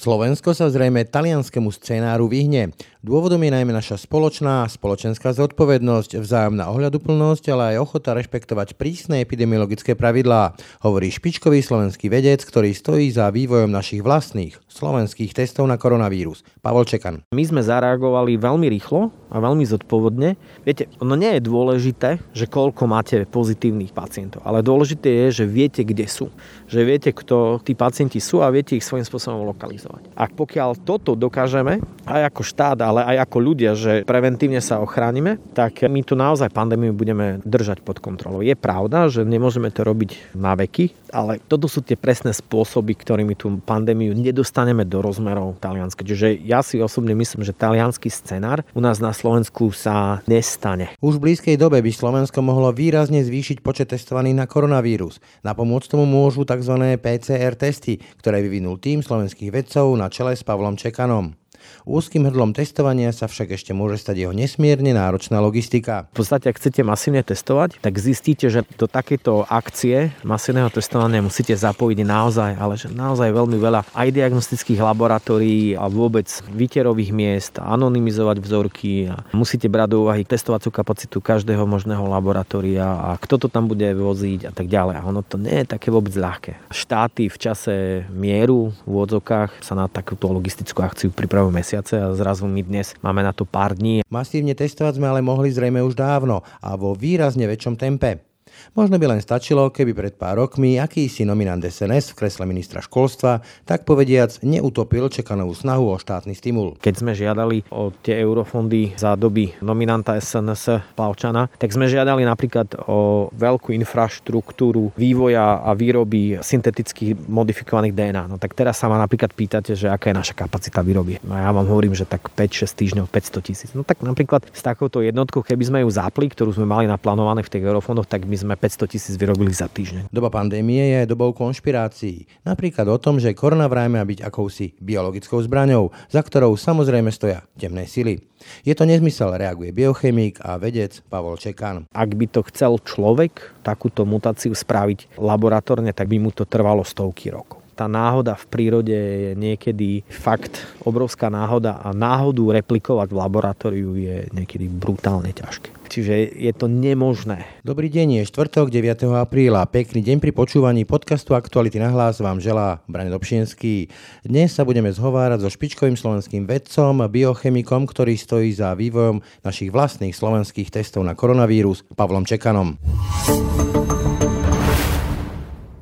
Slovensko sa zrejme talianskému scenáru vyhne. Dôvodom je najmä naša spoločná spoločenská zodpovednosť, vzájomná ohľaduplnosť, ale aj ochota rešpektovať prísne epidemiologické pravidlá, hovorí špičkový slovenský vedec, ktorý stojí za vývojom našich vlastných slovenských testov na koronavírus. Pavol Čekan. My sme zareagovali veľmi rýchlo a veľmi zodpovedne. Viete, ono nie je dôležité, že koľko máte pozitívnych pacientov, ale dôležité je, že viete, kde sú. Že viete, kto tí pacienti sú a viete ich svojím spôsobom lokalizovať pracovať. Ak pokiaľ toto dokážeme, aj ako štát, ale aj ako ľudia, že preventívne sa ochránime, tak my tu naozaj pandémiu budeme držať pod kontrolou. Je pravda, že nemôžeme to robiť na veky, ale toto sú tie presné spôsoby, ktorými tú pandémiu nedostaneme do rozmerov Talianska. Čiže ja si osobne myslím, že talianský scenár u nás na Slovensku sa nestane. Už v blízkej dobe by Slovensko mohlo výrazne zvýšiť počet testovaných na koronavírus. Na pomoc tomu môžu tzv. PCR testy, ktoré vyvinul tým slovenských vedcov na čele s Pavlom Čekanom. Úzkým hrdlom testovania sa však ešte môže stať jeho nesmierne náročná logistika. V podstate, ak chcete masívne testovať, tak zistíte, že do takéto akcie masívneho testovania musíte zapojiť naozaj, ale že naozaj veľmi veľa aj diagnostických laboratórií a vôbec výterových miest, anonymizovať vzorky a musíte brať do úvahy testovacú kapacitu každého možného laboratória a kto to tam bude voziť a tak ďalej. A ono to nie je také vôbec ľahké. Štáty v čase mieru v odzokách sa na takúto logistickú akciu pripravujú mesiace a zrazu my dnes máme na to pár dní. Masívne testovať sme ale mohli zrejme už dávno a vo výrazne väčšom tempe. Možno by len stačilo, keby pred pár rokmi akýsi nominant SNS v kresle ministra školstva, tak povediac, neutopil čekanovú snahu o štátny stimul. Keď sme žiadali o tie eurofondy za doby nominanta SNS Plavčana, tak sme žiadali napríklad o veľkú infraštruktúru vývoja a výroby syntetických modifikovaných DNA. No tak teraz sa ma napríklad pýtate, že aká je naša kapacita výroby. No ja vám hovorím, že tak 5-6 týždňov 500 tisíc. No tak napríklad s takouto jednotkou, keby sme ju zapli, ktorú sme mali naplánované v tých eurofondoch, tak by sme sme 500 tisíc vyrobili za týždeň. Doba pandémie je dobou konšpirácií. Napríklad o tom, že korona vraj má byť akousi biologickou zbraňou, za ktorou samozrejme stoja temné sily. Je to nezmysel, reaguje biochemik a vedec Pavol Čekan. Ak by to chcel človek takúto mutáciu spraviť laboratórne, tak by mu to trvalo stovky rokov tá náhoda v prírode je niekedy fakt obrovská náhoda a náhodu replikovať v laboratóriu je niekedy brutálne ťažké. Čiže je to nemožné. Dobrý deň, je štvrtok 9. apríla. Pekný deň pri počúvaní podcastu Aktuality na hlas vám želá Brane Dobšinský. Dnes sa budeme zhovárať so špičkovým slovenským vedcom, biochemikom, ktorý stojí za vývojom našich vlastných slovenských testov na koronavírus, Pavlom Čekanom.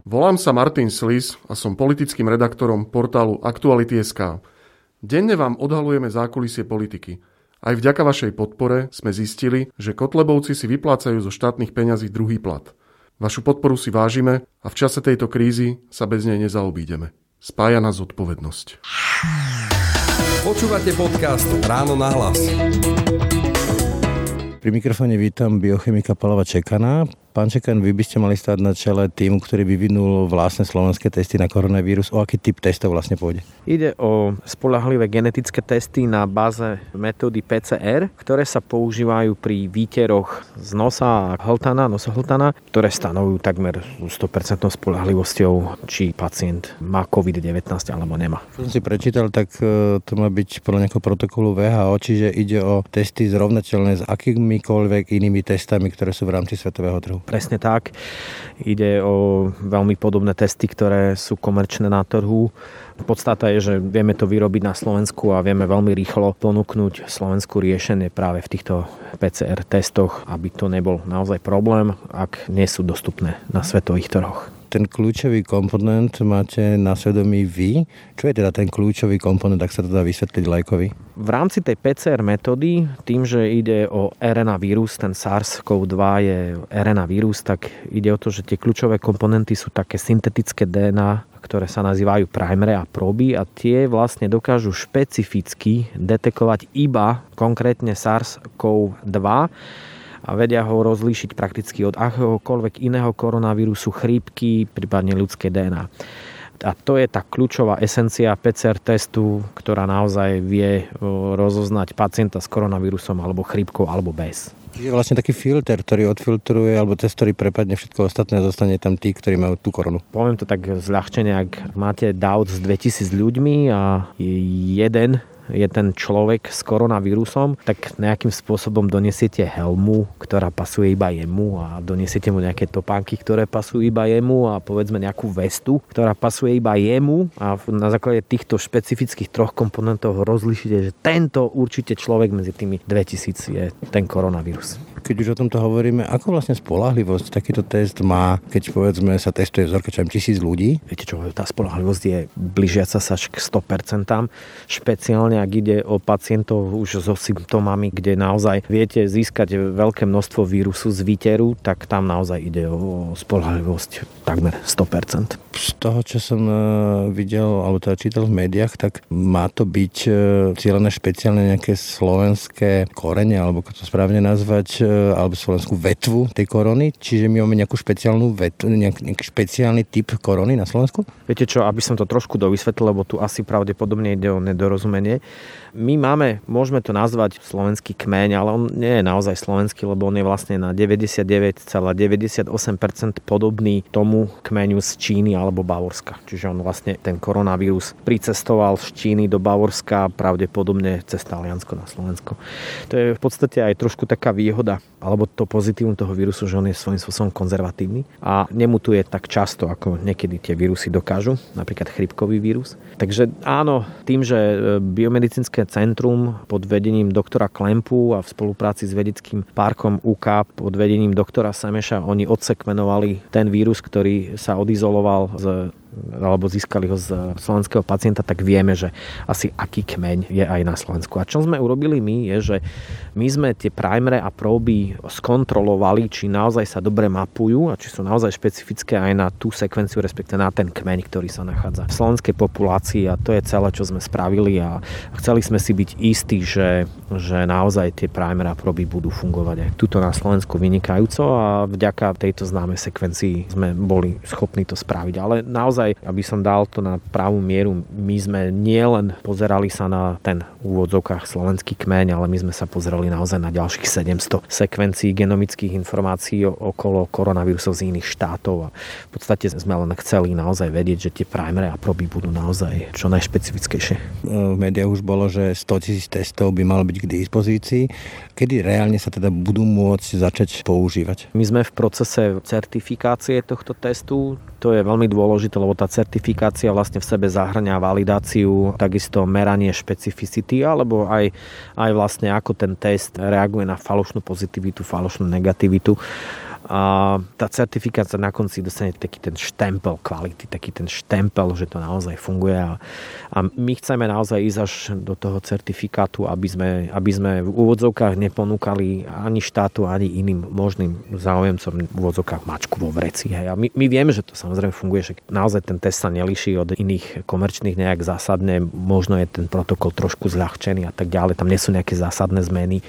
Volám sa Martin Slis a som politickým redaktorom portálu Aktuality.sk. Denne vám odhalujeme zákulisie politiky – aj vďaka vašej podpore sme zistili, že Kotlebovci si vyplácajú zo štátnych peňazí druhý plat. Vašu podporu si vážime a v čase tejto krízy sa bez nej nezaobídeme. Spája nás zodpovednosť. Počúvate podcast Ráno na hlas. Pri mikrofóne vítam biochemika Palova Čekana. Pán Čekan, vy by ste mali stať na čele týmu, ktorý vyvinul vlastné slovenské testy na koronavírus. O aký typ testov vlastne pôjde? Ide o spolahlivé genetické testy na báze metódy PCR, ktoré sa používajú pri výteroch z nosa a hltana, nosohltana, ktoré stanovujú takmer 100% spolahlivosťou, či pacient má COVID-19 alebo nemá. Čo som si prečítal, tak e, to má byť podľa nejakého protokolu VHO, čiže ide o testy zrovnateľné s akýmikoľvek inými testami, ktoré sú v rámci svetového trhu. Presne tak. Ide o veľmi podobné testy, ktoré sú komerčné na trhu. Podstata je, že vieme to vyrobiť na Slovensku a vieme veľmi rýchlo ponúknuť Slovensku riešenie práve v týchto PCR testoch, aby to nebol naozaj problém, ak nie sú dostupné na svetových trhoch ten kľúčový komponent máte na svedomí vy. Čo je teda ten kľúčový komponent, ak sa to dá vysvetliť lajkovi? V rámci tej PCR metódy, tým, že ide o RNA vírus, ten SARS-CoV-2 je RNA vírus, tak ide o to, že tie kľúčové komponenty sú také syntetické DNA, ktoré sa nazývajú primere a proby a tie vlastne dokážu špecificky detekovať iba konkrétne SARS-CoV-2 a vedia ho rozlíšiť prakticky od akéhokoľvek iného koronavírusu, chrípky, prípadne ľudské DNA. A to je tá kľúčová esencia PCR testu, ktorá naozaj vie rozoznať pacienta s koronavírusom alebo chrípkou alebo bez. Čiže vlastne taký filter, ktorý odfiltruje, alebo cez ktorý prepadne všetko ostatné a zostane tam tí, ktorí majú tú koronu. Poviem to tak zľahčene, ak máte DAO s 2000 ľuďmi a jeden je ten človek s koronavírusom, tak nejakým spôsobom donesiete helmu, ktorá pasuje iba jemu a donesiete mu nejaké topánky, ktoré pasujú iba jemu a povedzme nejakú vestu, ktorá pasuje iba jemu a na základe týchto špecifických troch komponentov rozlišíte, že tento určite človek medzi tými 2000 je ten koronavírus keď už o tomto hovoríme, ako vlastne spolahlivosť takýto test má, keď povedzme sa testuje vzorka čo tisíc ľudí? Viete čo, tá spolahlivosť je blížiaca sa k 100%, špeciálne ak ide o pacientov už so symptómami, kde naozaj viete získať veľké množstvo vírusu z výteru, tak tam naozaj ide o spolahlivosť takmer 100%. Z toho, čo som e, videl, alebo teda čítal v médiách, tak má to byť e, cieľené špeciálne nejaké slovenské korene, alebo ako to správne nazvať, e, alebo slovenskú vetvu tej korony, čiže my máme nejakú špeciálnu vetvu, nejak, nejaký špeciálny typ korony na Slovensku? Viete čo, aby som to trošku dovysvetlil, lebo tu asi pravdepodobne ide o nedorozumenie. My máme, môžeme to nazvať slovenský kmeň, ale on nie je naozaj slovenský, lebo on je vlastne na 99,98% podobný tomu kmeňu z Číny alebo Bavorska. Čiže on vlastne ten koronavírus pricestoval z Číny do Bavorska pravdepodobne cez Taliansko na Slovensko. To je v podstate aj trošku taká výhoda alebo to pozitívum toho vírusu, že on je svojím spôsobom konzervatívny a nemutuje tak často, ako niekedy tie vírusy dokážu, napríklad chrypkový vírus. Takže áno, tým, že e, biomedicínske centrum pod vedením doktora Klempu a v spolupráci s vedeckým parkom UK pod vedením doktora Semeša, oni odsekvenovali ten vírus, ktorý sa odizoloval z alebo získali ho z slovenského pacienta, tak vieme, že asi aký kmeň je aj na Slovensku. A čo sme urobili my, je, že my sme tie primere a proby skontrolovali, či naozaj sa dobre mapujú a či sú naozaj špecifické aj na tú sekvenciu, respektíve na ten kmeň, ktorý sa nachádza v slovenskej populácii a to je celé, čo sme spravili a chceli sme si byť istí, že, že naozaj tie primere a proby budú fungovať aj tuto na Slovensku vynikajúco a vďaka tejto známej sekvencii sme boli schopní to spraviť. Ale naozaj naozaj, aby som dal to na pravú mieru, my sme nielen pozerali sa na ten úvodzovkách slovenský kmeň, ale my sme sa pozerali naozaj na ďalších 700 sekvencií genomických informácií okolo koronavírusov z iných štátov a v podstate sme len chceli naozaj vedieť, že tie primary a proby budú naozaj čo najšpecifickejšie. V médiách už bolo, že 100 tisíc testov by malo byť k dispozícii. Kedy reálne sa teda budú môcť začať používať? My sme v procese certifikácie tohto testu. To je veľmi dôležité, lebo tá certifikácia vlastne v sebe zahrňa validáciu, takisto meranie špecificity, alebo aj, aj vlastne ako ten test reaguje na falošnú pozitivitu, falošnú negativitu a tá certifikácia na konci dostane taký ten štempel kvality, taký ten štempel, že to naozaj funguje a, a my chceme naozaj ísť až do toho certifikátu, aby sme, aby sme v úvodzovkách neponúkali ani štátu, ani iným možným záujemcom v úvodzovkách mačku vo vreci. Hej. A my, my vieme, že to samozrejme funguje, že naozaj ten test sa nelíši od iných komerčných nejak zásadne, možno je ten protokol trošku zľahčený a tak ďalej, tam nie sú nejaké zásadné zmeny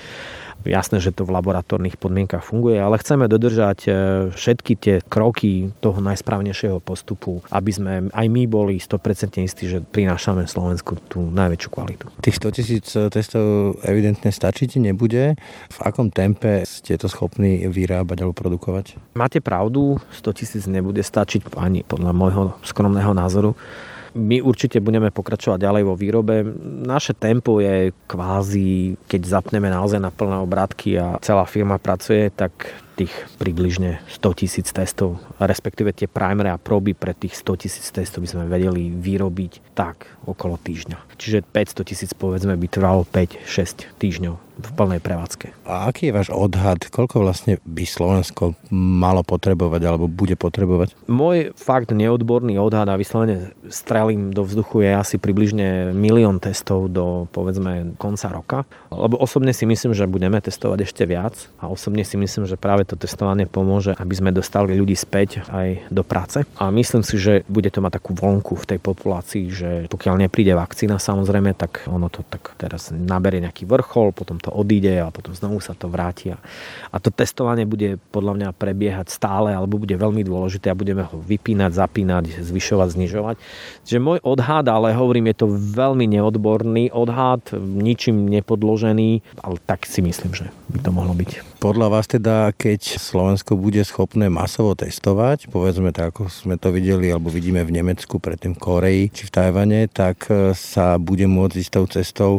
Jasné, že to v laboratórnych podmienkach funguje, ale chceme dodržať e, všetky tie kroky toho najsprávnejšieho postupu, aby sme aj my boli 100% istí, že prinášame Slovensku tú najväčšiu kvalitu. Tých 100 tisíc testov evidentne stačiť nebude. V akom tempe ste to schopní vyrábať alebo produkovať? Máte pravdu, 100 tisíc nebude stačiť ani podľa môjho skromného názoru. My určite budeme pokračovať ďalej vo výrobe. Naše tempo je kvázi, keď zapneme naozaj na plné obrátky a celá firma pracuje, tak tých približne 100 tisíc testov, respektíve tie primary a proby pre tých 100 tisíc testov by sme vedeli vyrobiť tak okolo týždňa. Čiže 500 tisíc povedzme by trvalo 5-6 týždňov v plnej prevádzke. A aký je váš odhad, koľko vlastne by Slovensko malo potrebovať alebo bude potrebovať? Môj fakt neodborný odhad a vyslovene strelím do vzduchu je asi približne milión testov do povedzme konca roka. Lebo osobne si myslím, že budeme testovať ešte viac a osobne si myslím, že práve to testovanie pomôže, aby sme dostali ľudí späť aj do práce. A myslím si, že bude to mať takú vonku v tej populácii, že pokiaľ nepríde vakcína samozrejme, tak ono to tak teraz naberie nejaký vrchol, potom to to odíde a potom znovu sa to vráti. A to testovanie bude podľa mňa prebiehať stále alebo bude veľmi dôležité a budeme ho vypínať, zapínať, zvyšovať, znižovať. Čiže môj odhad, ale hovorím, je to veľmi neodborný odhad, ničím nepodložený, ale tak si myslím, že by to mohlo byť. Podľa vás teda, keď Slovensko bude schopné masovo testovať, povedzme tak, ako sme to videli alebo vidíme v Nemecku, predtým Koreji či v Tajvane, tak sa bude môcť ísť tou cestou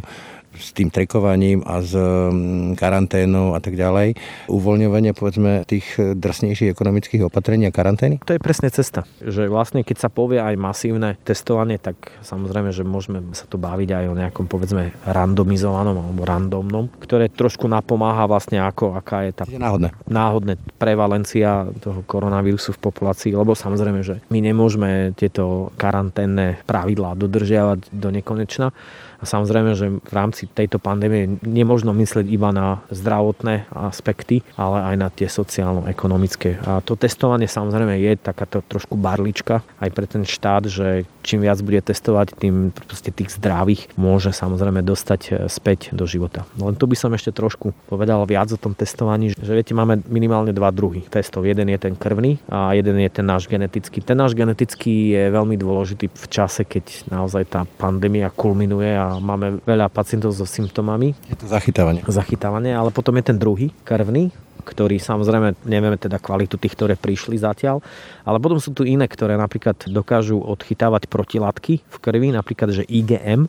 s tým trekovaním a s mm, karanténou a tak ďalej, uvoľňovanie povedzme tých drsnejších ekonomických opatrení a karantény? To je presne cesta. Že vlastne keď sa povie aj masívne testovanie, tak samozrejme, že môžeme sa tu baviť aj o nejakom povedzme randomizovanom alebo randomnom, ktoré trošku napomáha vlastne ako, aká je tá náhodné. náhodné prevalencia toho koronavírusu v populácii, lebo samozrejme, že my nemôžeme tieto karanténne pravidlá dodržiavať do nekonečna a samozrejme, že v rámci tejto pandémie nemôžno myslieť iba na zdravotné aspekty, ale aj na tie sociálno-ekonomické. A to testovanie samozrejme je takáto trošku barlička aj pre ten štát, že čím viac bude testovať, tým proste tých zdravých môže samozrejme dostať e, späť do života. Len tu by som ešte trošku povedal viac o tom testovaní, že viete, máme minimálne dva druhy testov. Jeden je ten krvný a jeden je ten náš genetický. Ten náš genetický je veľmi dôležitý v čase, keď naozaj tá pandémia kulminuje a máme veľa pacientov so symptómami. Je to zachytávanie. Zachytávanie, ale potom je ten druhý, krvný, ktorý samozrejme nevieme teda kvalitu tých, ktoré prišli zatiaľ, ale potom sú tu iné, ktoré napríklad dokážu odchytávať protilátky v krvi, napríklad že IgM,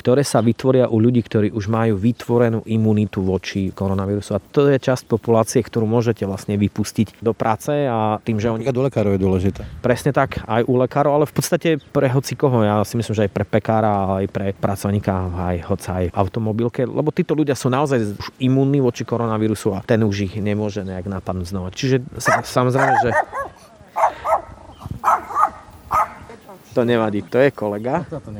ktoré sa vytvoria u ľudí, ktorí už majú vytvorenú imunitu voči koronavírusu. A to je časť populácie, ktorú môžete vlastne vypustiť do práce a tým, že oni... u lekárov je dôležité. Presne tak, aj u lekárov, ale v podstate pre hoci koho. Ja si myslím, že aj pre pekára, aj pre pracovníka, aj hoca aj automobilke, lebo títo ľudia sú naozaj už imunní voči koronavírusu a ten už ich nemôže nejak napadnúť znova. Čiže samozrejme, že to nevadí, to je kolega. To, to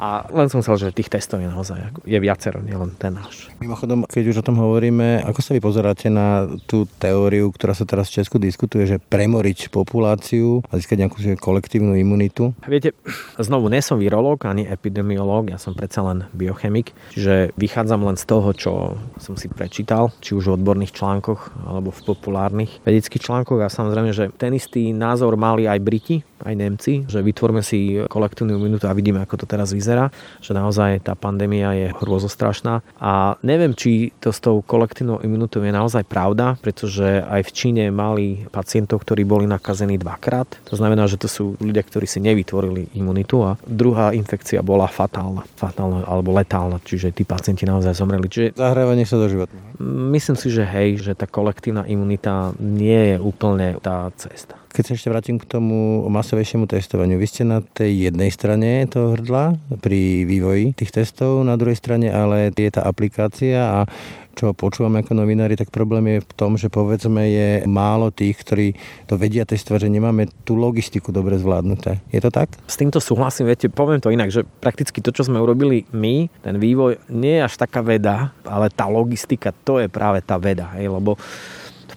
a len som chcel, že tých testov je naozaj je viacero, nielen ten náš. Mimochodom, keď už o tom hovoríme, ako sa vy pozeráte na tú teóriu, ktorá sa teraz v Česku diskutuje, že premoriť populáciu a získať nejakú kolektívnu imunitu? Viete, znovu, nie som virológ ani epidemiológ, ja som predsa len biochemik, čiže vychádzam len z toho, čo som si prečítal, či už v odborných článkoch alebo v populárnych vedeckých článkoch a samozrejme, že ten istý názor mali aj Briti, aj Nemci, že vytvorme si kolektívnu imunitu a vidíme, ako to teraz vyzerá vyzerá, že naozaj tá pandémia je hrôzostrašná a neviem, či to s tou kolektívnou imunitou je naozaj pravda, pretože aj v Číne mali pacientov, ktorí boli nakazení dvakrát. To znamená, že to sú ľudia, ktorí si nevytvorili imunitu a druhá infekcia bola fatálna, fatálna alebo letálna, čiže tí pacienti naozaj zomreli. Čiže... Zahrávanie sa do života. Myslím si, že hej, že tá kolektívna imunita nie je úplne tá cesta. Keď sa ešte vrátim k tomu masovejšiemu testovaniu, vy ste na tej jednej strane toho hrdla pri vývoji tých testov, na druhej strane ale je tá aplikácia a čo počúvame ako novinári, tak problém je v tom, že povedzme je málo tých, ktorí to vedia testovať, že nemáme tú logistiku dobre zvládnuté. Je to tak? S týmto súhlasím, viete, poviem to inak, že prakticky to, čo sme urobili my, ten vývoj, nie je až taká veda, ale tá logistika, to je práve tá veda, hej, lebo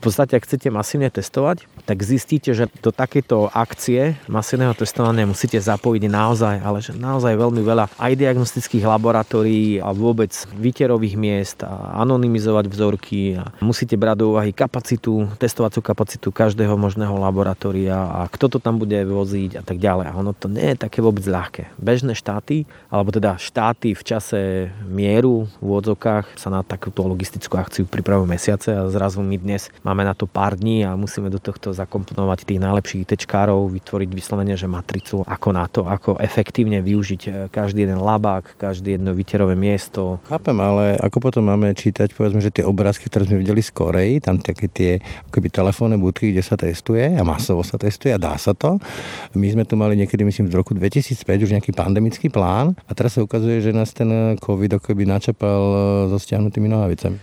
podstate, ak chcete masívne testovať, tak zistíte, že do takéto akcie masívneho testovania musíte zapojiť naozaj, ale že naozaj veľmi veľa aj diagnostických laboratórií a vôbec výterových miest a anonymizovať vzorky a musíte brať do úvahy kapacitu, testovacú kapacitu každého možného laboratória a kto to tam bude voziť a tak ďalej. A ono to nie je také vôbec ľahké. Bežné štáty, alebo teda štáty v čase mieru v úvodzokách sa na takúto logistickú akciu pripravujú mesiace a zrazu my dnes máme na to pár dní a musíme do tohto zakomponovať tých najlepších tečkárov, vytvoriť vyslovene, že matricu ako na to, ako efektívne využiť e, každý jeden labák, každé jedno vyterové miesto. Chápem, ale ako potom máme čítať, povedzme, že tie obrázky, ktoré sme videli z Korei, tam také tie akoby telefónne budky, kde sa testuje a masovo sa testuje a dá sa to. My sme tu mali niekedy, myslím, v roku 2005 už nejaký pandemický plán a teraz sa ukazuje, že nás ten COVID akoby načapal e, so stiahnutými nohavicami.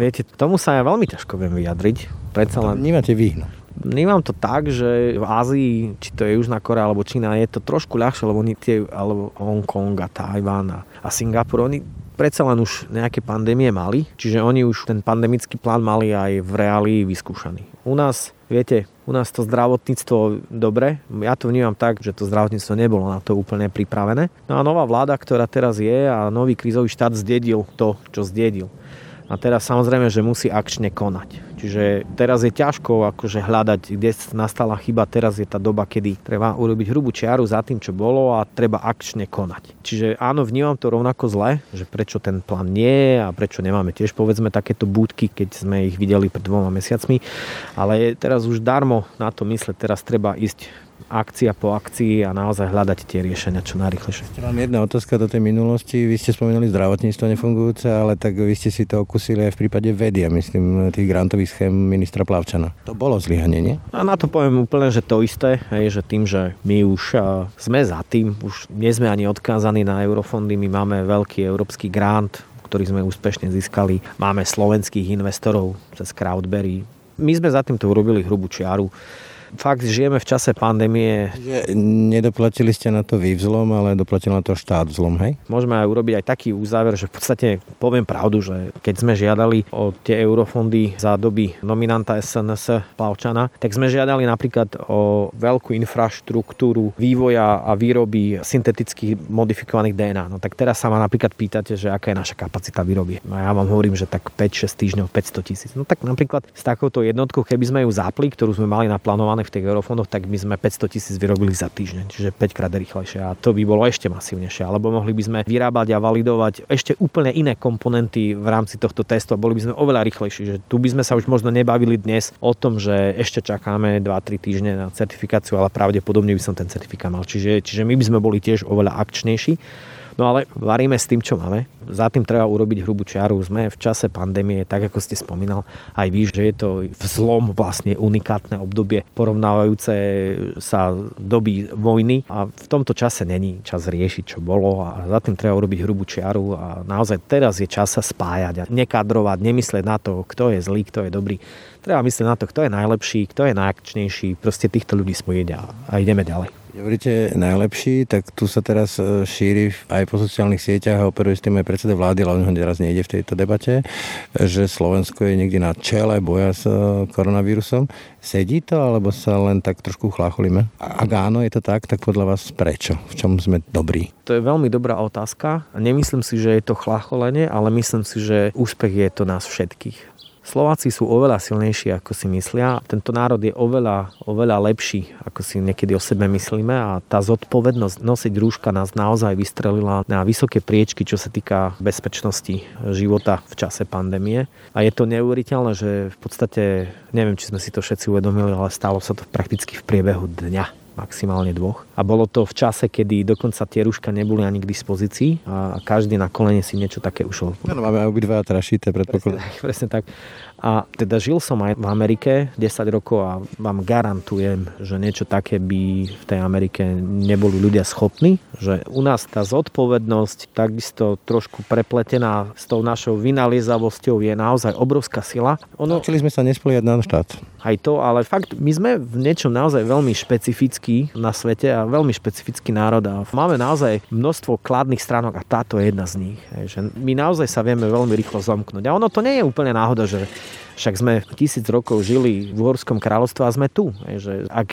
Viete, tomu sa ja veľmi ťažko viem vyjadriť. Predsa len... Vnímate vy. No. Vnímam to tak, že v Ázii, či to je Južná Korea alebo Čína, je to trošku ľahšie, lebo oni tie, alebo Hongkong a Tajván a, a Singapur, oni predsa len už nejaké pandémie mali, čiže oni už ten pandemický plán mali aj v reálii vyskúšaný. U nás, viete, u nás to zdravotníctvo dobre, ja to vnímam tak, že to zdravotníctvo nebolo na to úplne pripravené. No a nová vláda, ktorá teraz je a nový krízový štát zdedil to, čo zdedil. A teraz samozrejme, že musí akčne konať. Čiže teraz je ťažko akože hľadať, kde nastala chyba. Teraz je tá doba, kedy treba urobiť hrubú čiaru za tým, čo bolo a treba akčne konať. Čiže áno, vnímam to rovnako zle, že prečo ten plán nie a prečo nemáme tiež povedzme takéto búdky, keď sme ich videli pred dvoma mesiacmi. Ale teraz už darmo na to mysleť, teraz treba ísť akcia po akcii a naozaj hľadať tie riešenia čo najrychlejšie. Mám jedna otázka do tej minulosti. Vy ste spomínali zdravotníctvo nefungujúce, ale tak vy ste si to okusili aj v prípade vedy a myslím tých grantových schém ministra Plavčana. To bolo zlyhanie, nie? A na to poviem úplne, že to isté, je, že tým, že my už sme za tým, už nie sme ani odkázaní na eurofondy, my máme veľký európsky grant, ktorý sme úspešne získali. Máme slovenských investorov cez Crowdberry. My sme za týmto urobili hrubú čiaru fakt žijeme v čase pandémie. Že nedoplatili ste na to vy vzlom, ale doplatil na to štát vzlom, hej? Môžeme aj urobiť aj taký úzáver, že v podstate poviem pravdu, že keď sme žiadali o tie eurofondy za doby nominanta SNS Plavčana, tak sme žiadali napríklad o veľkú infraštruktúru vývoja a výroby syntetických modifikovaných DNA. No tak teraz sa ma napríklad pýtate, že aká je naša kapacita výroby. No ja vám hovorím, že tak 5-6 týždňov 500 tisíc. No tak napríklad s takouto jednotkou, keby sme ju zapli, ktorú sme mali naplánované v tých eurofondoch, tak by sme 500 tisíc vyrobili za týždeň, čiže 5 krát rýchlejšie a to by bolo ešte masívnejšie. Alebo mohli by sme vyrábať a validovať ešte úplne iné komponenty v rámci tohto testu a boli by sme oveľa rýchlejší. Že tu by sme sa už možno nebavili dnes o tom, že ešte čakáme 2-3 týždne na certifikáciu, ale pravdepodobne by som ten certifikát mal. Čiže, čiže my by sme boli tiež oveľa akčnejší. No ale varíme s tým, čo máme. Za tým treba urobiť hrubú čiaru. Sme v čase pandémie, tak ako ste spomínal, aj vy, že je to vzlom vlastne unikátne obdobie porovnávajúce sa doby vojny a v tomto čase není čas riešiť, čo bolo a za tým treba urobiť hrubú čiaru a naozaj teraz je čas sa spájať a nekadrovať, nemyslieť na to, kto je zlý, kto je dobrý. Treba myslieť na to, kto je najlepší, kto je najakčnejší, proste týchto ľudí spojiť a, a ideme ďalej. Hovoríte najlepší, tak tu sa teraz e, šíri aj po sociálnych sieťach a operuje s tým aj predseda vlády, ale on ho teraz nejde v tejto debate, že Slovensko je niekde na čele boja s e, koronavírusom. Sedí to, alebo sa len tak trošku chlácholíme? Ak áno, je to tak, tak podľa vás prečo? V čom sme dobrí? To je veľmi dobrá otázka. Nemyslím si, že je to chlácholenie, ale myslím si, že úspech je to nás všetkých. Slováci sú oveľa silnejší, ako si myslia. Tento národ je oveľa, oveľa lepší, ako si niekedy o sebe myslíme a tá zodpovednosť nosiť rúška nás naozaj vystrelila na vysoké priečky, čo sa týka bezpečnosti života v čase pandémie. A je to neuveriteľné, že v podstate, neviem, či sme si to všetci uvedomili, ale stalo sa to prakticky v priebehu dňa maximálne dvoch. A bolo to v čase, kedy dokonca tie rúška neboli ani k dispozícii a každý na kolene si niečo také ušol. No, máme obidva trašité predpokladám. Presne, presne tak. A teda žil som aj v Amerike 10 rokov a vám garantujem, že niečo také by v tej Amerike neboli ľudia schopní. Že u nás tá zodpovednosť, takisto trošku prepletená s tou našou vynaliezavosťou je naozaj obrovská sila. Ono... Učili sme sa nespoliať na štát. Aj to, ale fakt, my sme v niečom naozaj veľmi špecifický na svete a veľmi špecifický národ a máme naozaj množstvo kladných stránok a táto je jedna z nich. Že my naozaj sa vieme veľmi rýchlo zomknúť. A ono to nie je úplne náhoda, že však sme tisíc rokov žili v Uhorskom kráľovstve a sme tu. Že ak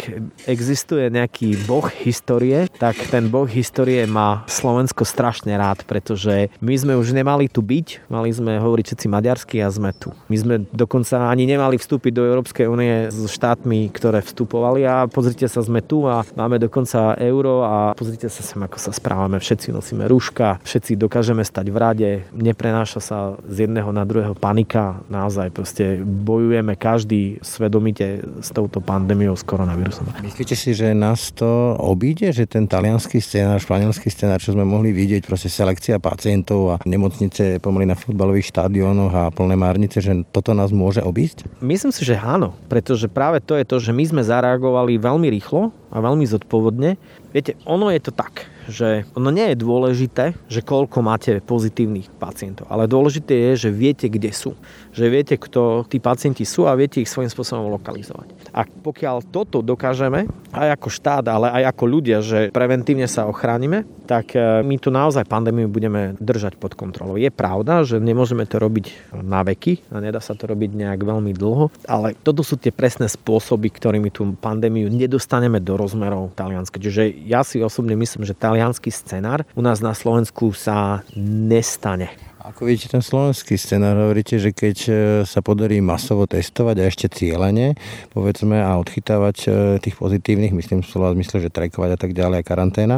existuje nejaký boh histórie, tak ten boh histórie má Slovensko strašne rád, pretože my sme už nemali tu byť, mali sme hovoriť všetci maďarsky a sme tu. My sme dokonca ani nemali vstúpiť do Európskej únie s štátmi, ktoré vstupovali a pozrite sa, sme tu a máme dokonca euro a pozrite sa sem, ako sa správame. Všetci nosíme rúška, všetci dokážeme stať v rade, neprenáša sa z jedného na druhého panika, naozaj proste bojujeme každý svedomite s touto pandémiou s koronavírusom. Myslíte si, že nás to obíde, že ten talianský scenár, španielský scenár, čo sme mohli vidieť, proste selekcia pacientov a nemocnice pomaly na futbalových štadiónoch a plné márnice, že toto nás môže obísť? Myslím si, že áno, pretože práve to je to, že my sme zareagovali veľmi rýchlo a veľmi zodpovedne. Viete, ono je to tak, že ono nie je dôležité, že koľko máte pozitívnych pacientov, ale dôležité je, že viete, kde sú. Že viete, kto tí pacienti sú a viete ich svojím spôsobom lokalizovať. A pokiaľ toto dokážeme, aj ako štát, ale aj ako ľudia, že preventívne sa ochránime, tak e, my tu naozaj pandémiu budeme držať pod kontrolou. Je pravda, že nemôžeme to robiť na veky a nedá sa to robiť nejak veľmi dlho, ale toto sú tie presné spôsoby, ktorými tú pandémiu nedostaneme do rozmerov talianske. Čiže ja si osobne myslím, že talianský scenár u nás na Slovensku sa nestane. Ako vidíte ten slovenský scenár, hovoríte, že keď e, sa podarí masovo testovať a ešte cieľene, povedzme, a odchytávať e, tých pozitívnych, myslím v zmysle, že trekovať a tak ďalej, a karanténa,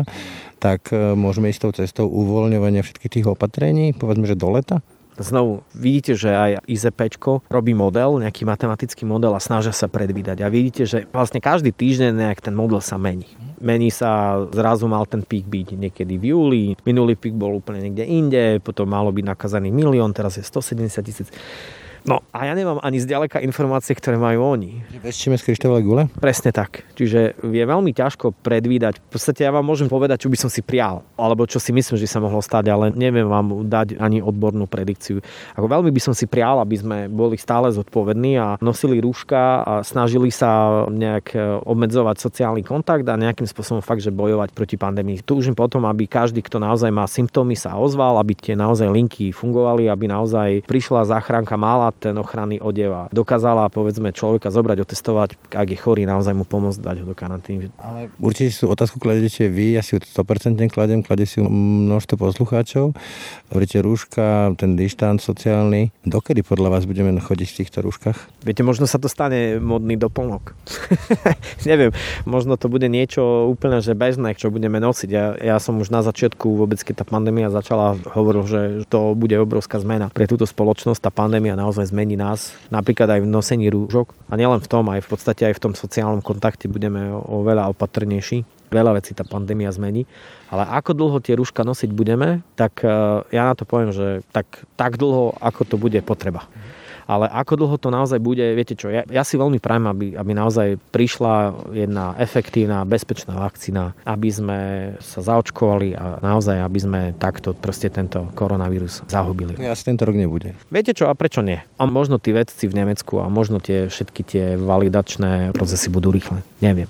tak e, môžeme ísť tou cestou uvoľňovania všetkých tých opatrení, povedzme, že do leta? Znovu vidíte, že aj IZP robí model, nejaký matematický model a snažia sa predvídať. A vidíte, že vlastne každý týždeň nejak ten model sa mení. Mení sa, zrazu mal ten pík byť niekedy v júli, minulý pík bol úplne niekde inde, potom malo byť nakazaný milión, teraz je 170 tisíc. No a ja nemám ani zďaleka informácie, ktoré majú oni. Veščíme z kryštálovej gule? Presne tak. Čiže je veľmi ťažko predvídať. V podstate ja vám môžem povedať, čo by som si prial, alebo čo si myslím, že sa mohlo stať, ale neviem vám dať ani odbornú predikciu. Ako veľmi by som si prial, aby sme boli stále zodpovední a nosili rúška a snažili sa nejak e, obmedzovať sociálny kontakt a nejakým spôsobom fakt, že bojovať proti pandémii. Túžim potom, aby každý, kto naozaj má symptómy, sa ozval, aby tie naozaj linky fungovali, aby naozaj prišla záchranka, mala ten ochranný odev a dokázala povedzme človeka zobrať, otestovať, ak je chorý, naozaj mu pomôcť dať ho do karantény. Ale určite si otázku kladete vy, ja si ju 100% kladem, kladie si množstvo poslucháčov. Hovoríte rúška, ten dištant sociálny. Dokedy podľa vás budeme chodiť v týchto rúškach? Viete, možno sa to stane modný doplnok. Neviem, možno to bude niečo úplne že bežné, čo budeme nosiť. Ja, ja som už na začiatku, vôbec keď tá pandémia začala, hovoril, že to bude obrovská zmena pre túto spoločnosť. Tá pandémia naozaj samozrejme zmení nás, napríklad aj v nosení rúžok a nielen v tom, aj v podstate aj v tom sociálnom kontakte budeme oveľa opatrnejší. Veľa vecí tá pandémia zmení, ale ako dlho tie rúška nosiť budeme, tak eh, ja na to poviem, že tak, tak dlho, ako to bude potreba ale ako dlho to naozaj bude, viete čo, ja, ja si veľmi prajem, aby, aby naozaj prišla jedna efektívna, bezpečná vakcína, aby sme sa zaočkovali a naozaj, aby sme takto proste tento koronavírus zahubili. Asi tento rok nebude. Viete čo, a prečo nie? A možno tí vedci v Nemecku a možno tie všetky tie validačné procesy budú rýchle. Neviem.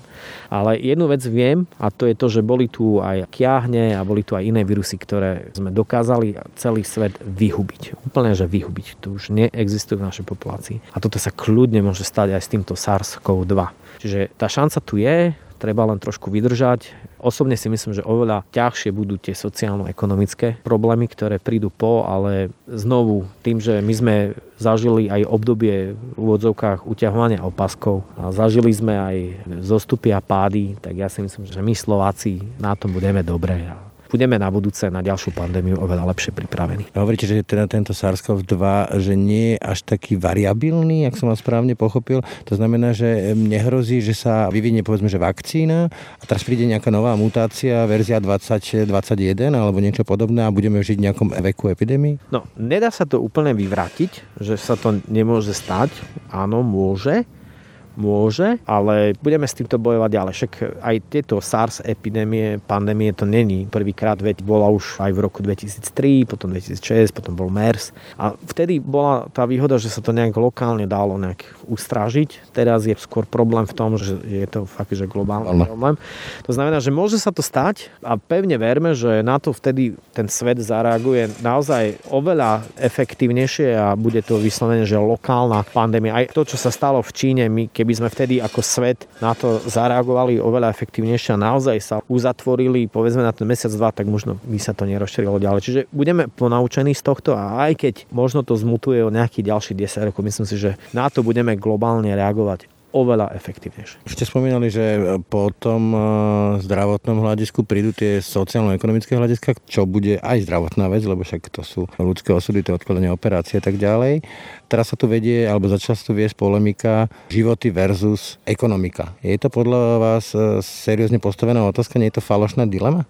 Ale jednu vec viem a to je to, že boli tu aj kiahne a boli tu aj iné vírusy, ktoré sme dokázali celý svet vyhubiť. Úplne, že vyhubiť. To už neexistuje v našej populácii. A toto sa kľudne môže stať aj s týmto SARS-CoV-2. Čiže tá šanca tu je, treba len trošku vydržať. Osobne si myslím, že oveľa ťažšie budú tie sociálno-ekonomické problémy, ktoré prídu po, ale znovu tým, že my sme zažili aj obdobie v úvodzovkách uťahovania opaskov a zažili sme aj zostupy a pády, tak ja si myslím, že my Slováci na tom budeme dobre budeme na budúce na ďalšiu pandémiu oveľa lepšie pripravení. Hovoríte, že teda tento SARS-CoV-2 že nie je až taký variabilný, ak som vás správne pochopil. To znamená, že nehrozí, že sa vyvinie povedzme, že vakcína a teraz príde nejaká nová mutácia, verzia 2021 alebo niečo podobné a budeme žiť v nejakom veku epidémii? No, nedá sa to úplne vyvrátiť, že sa to nemôže stať. Áno, môže môže, ale budeme s týmto bojovať ďalej. Však aj tieto SARS epidémie, pandémie to není prvýkrát, veď bola už aj v roku 2003, potom 2006, potom bol MERS. A vtedy bola tá výhoda, že sa to nejak lokálne dalo nejak ustrážiť. Teraz je skôr problém v tom, že je to fakt, že globálny Ale. problém. To znamená, že môže sa to stať a pevne verme, že na to vtedy ten svet zareaguje naozaj oveľa efektívnejšie a bude to vyslovene, že lokálna pandémia. Aj to, čo sa stalo v Číne, my keď keby sme vtedy ako svet na to zareagovali oveľa efektívnejšie a naozaj sa uzatvorili povedzme na ten mesiac, dva, tak možno by sa to nerozšírilo ďalej. Čiže budeme ponaučení z tohto a aj keď možno to zmutuje o nejaký ďalší 10 rokov, myslím si, že na to budeme globálne reagovať oveľa efektívnejšie. Ešte spomínali, že po tom e, zdravotnom hľadisku prídu tie sociálno-ekonomické hľadiska, čo bude aj zdravotná vec, lebo však to sú ľudské osudy, to odkladanie operácie a tak ďalej. Teraz sa tu vedie, alebo začala sa tu viesť polemika životy versus ekonomika. Je to podľa vás e, seriózne postavená otázka? Nie je to falošná dilema?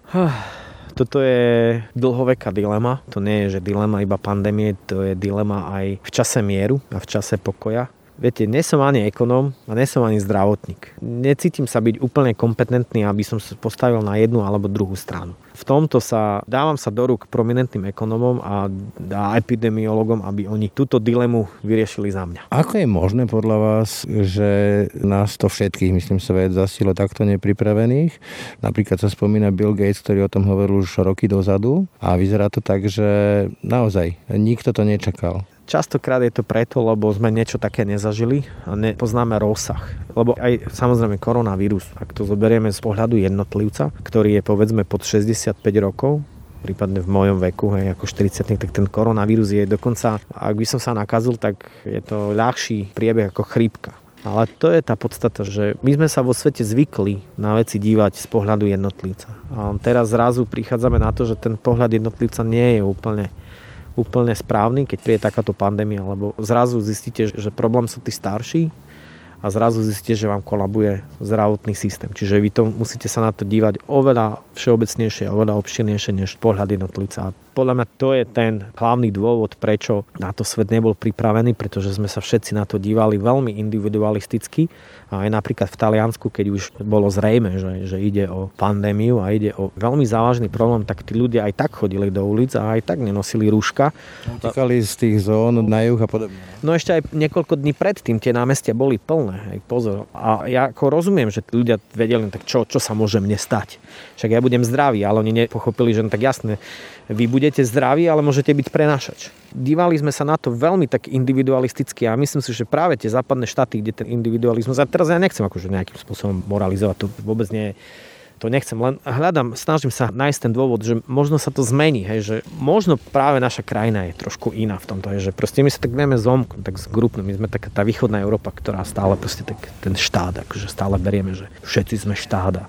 Toto je dlhoveká dilema. To nie je, že dilema iba pandémie, to je dilema aj v čase mieru a v čase pokoja. Viete, nie som ani ekonóm a nie som ani zdravotník. Necítim sa byť úplne kompetentný, aby som sa postavil na jednu alebo druhú stranu. V tomto sa dávam sa do rúk prominentným ekonomom a, a epidemiologom, aby oni túto dilemu vyriešili za mňa. Ako je možné podľa vás, že nás to všetkých, myslím, svet zastilo takto nepripravených? Napríklad sa spomína Bill Gates, ktorý o tom hovoril už roky dozadu a vyzerá to tak, že naozaj nikto to nečakal. Častokrát je to preto, lebo sme niečo také nezažili a nepoznáme rozsah. Lebo aj samozrejme koronavírus, ak to zoberieme z pohľadu jednotlivca, ktorý je povedzme pod 65 rokov, prípadne v mojom veku, hej, ako 40 tak ten koronavírus je dokonca, ak by som sa nakazil, tak je to ľahší priebeh ako chrípka. Ale to je tá podstata, že my sme sa vo svete zvykli na veci dívať z pohľadu jednotlivca. A teraz zrazu prichádzame na to, že ten pohľad jednotlivca nie je úplne úplne správny, keď príde takáto pandémia, lebo zrazu zistíte, že problém sú tí starší a zrazu zistíte, že vám kolabuje zdravotný systém. Čiže vy to musíte sa na to dívať oveľa všeobecnejšie, oveľa obširnejšie než pohľad jednotlivca. A podľa mňa to je ten hlavný dôvod, prečo na to svet nebol pripravený, pretože sme sa všetci na to dívali veľmi individualisticky. A aj napríklad v Taliansku, keď už bolo zrejme, že, že ide o pandémiu a ide o veľmi závažný problém, tak tí ľudia aj tak chodili do ulic a aj tak nenosili rúška. Utekali z tých zón na juh a podobne. No ešte aj niekoľko dní predtým tie námestia boli plné. Aj pozor. A ja ako rozumiem, že tí ľudia vedeli, tak čo, čo sa môže mne stať. Však ja budem zdravý, ale oni nepochopili, že no tak jasné, vy budete zdraví, ale môžete byť prenášač. Dívali sme sa na to veľmi tak individualisticky a myslím si, že práve tie západné štáty, kde ten individualizmus, a teraz ja nechcem akože nejakým spôsobom moralizovať, to vôbec nie je to nechcem, len hľadám, snažím sa nájsť ten dôvod, že možno sa to zmení, hej, že možno práve naša krajina je trošku iná v tomto, hej, že proste my sa tak vieme zomknúť, tak zgrupnúť, my sme taká tá východná Európa, ktorá stále proste tak, ten štát, akože stále berieme, že všetci sme štáda.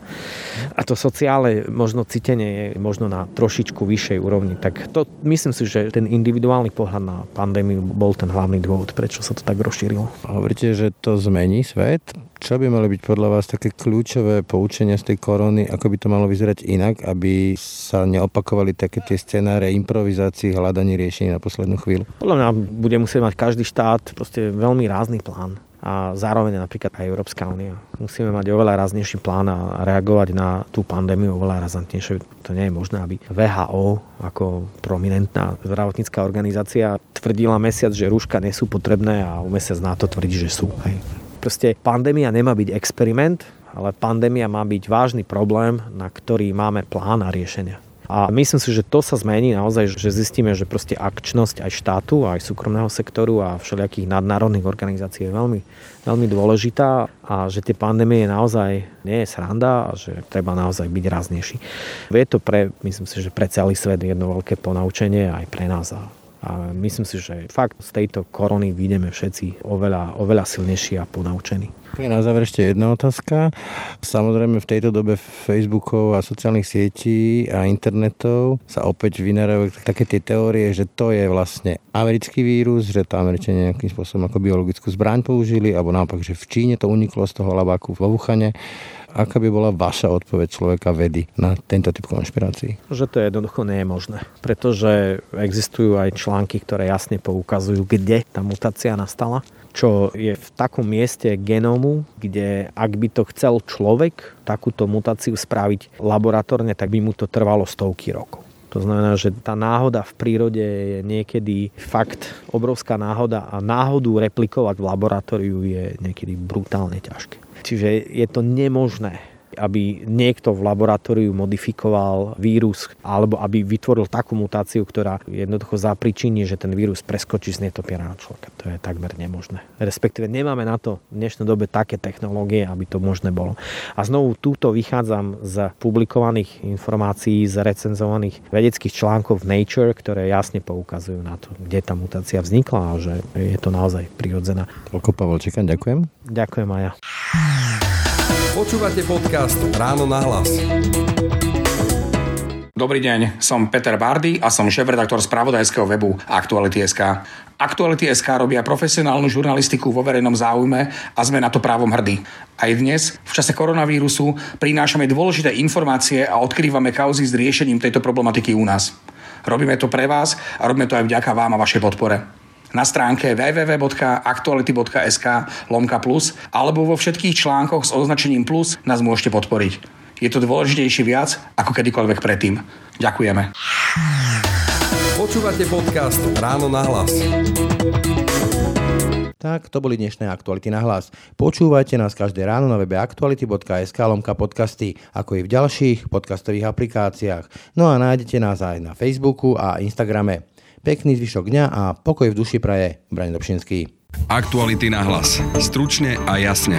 A to sociálne možno cítenie je možno na trošičku vyššej úrovni, tak to myslím si, že ten individuálny pohľad na pandémiu bol ten hlavný dôvod, prečo sa to tak rozšírilo. Hovoríte, že to zmení svet? Čo by mali byť podľa vás také kľúčové poučenia z tej korony, ako by to malo vyzerať inak, aby sa neopakovali také tie scenáre improvizácií, hľadaní riešení na poslednú chvíľu? Podľa mňa bude musieť mať každý štát proste veľmi rázny plán a zároveň napríklad aj Európska únia. Musíme mať oveľa raznejší plán a reagovať na tú pandémiu oveľa razantnejšie. To nie je možné, aby VHO ako prominentná zdravotnícká organizácia tvrdila mesiac, že rúška nie sú potrebné a o mesiac na to tvrdí, že sú. Hej. Proste pandémia nemá byť experiment, ale pandémia má byť vážny problém, na ktorý máme plán a riešenia. A myslím si, že to sa zmení naozaj, že zistíme, že proste akčnosť aj štátu, aj súkromného sektoru a všelijakých nadnárodných organizácií je veľmi, veľmi dôležitá a že tie pandémie naozaj nie je sranda a že treba naozaj byť raznejší. Je to pre, myslím si, že pre celý svet jedno veľké ponaučenie aj pre nás a a myslím si, že fakt z tejto korony vyjdeme všetci oveľa, oveľa silnejší a ponaučení. Na záver ešte jedna otázka. Samozrejme v tejto dobe Facebookov a sociálnych sietí a internetov sa opäť vynárajú také tie teórie, že to je vlastne americký vírus, že to Američania nejakým spôsobom ako biologickú zbraň použili, alebo naopak, že v Číne to uniklo z toho labáku vo Wuchane. Aká by bola vaša odpoveď človeka vedy na tento typ konšpirácií? Že to jednoducho nie je možné, pretože existujú aj články, ktoré jasne poukazujú, kde tá mutácia nastala čo je v takom mieste genómu, kde ak by to chcel človek takúto mutáciu spraviť laboratórne, tak by mu to trvalo stovky rokov. To znamená, že tá náhoda v prírode je niekedy fakt obrovská náhoda a náhodu replikovať v laboratóriu je niekedy brutálne ťažké. Čiže je to nemožné aby niekto v laboratóriu modifikoval vírus alebo aby vytvoril takú mutáciu, ktorá jednoducho zapričiní, že ten vírus preskočí z netopiera na človeka. To je takmer nemožné. Respektíve nemáme na to v dnešnej dobe také technológie, aby to možné bolo. A znovu túto vychádzam z publikovaných informácií, z recenzovaných vedeckých článkov v Nature, ktoré jasne poukazujú na to, kde tá mutácia vznikla a že je to naozaj prirodzená. Toľko Pavel Čekan, ďakujem. Ďakujem aj ja. Počúvate podcast Ráno na hlas. Dobrý deň, som Peter Bardy a som šéf-redaktor spravodajského webu Aktuality.sk. Aktuality.sk robia profesionálnu žurnalistiku vo verejnom záujme a sme na to právom hrdí. Aj dnes, v čase koronavírusu, prinášame dôležité informácie a odkrývame kauzy s riešením tejto problematiky u nás. Robíme to pre vás a robíme to aj vďaka vám a vašej podpore na stránke www.aktuality.sk lomka plus alebo vo všetkých článkoch s označením plus nás môžete podporiť. Je to dôležitejšie viac ako kedykoľvek predtým. Ďakujeme. Počúvate podcast Ráno na hlas. Tak, to boli dnešné aktuality na hlas. Počúvajte nás každé ráno na webe aktuality.sk lomka podcasty, ako i v ďalších podcastových aplikáciách. No a nájdete nás aj na Facebooku a Instagrame. Pekný zvyšok dňa a pokoj v duši praje Braň Dobšinský. Aktuality na hlas. Stručne a jasne.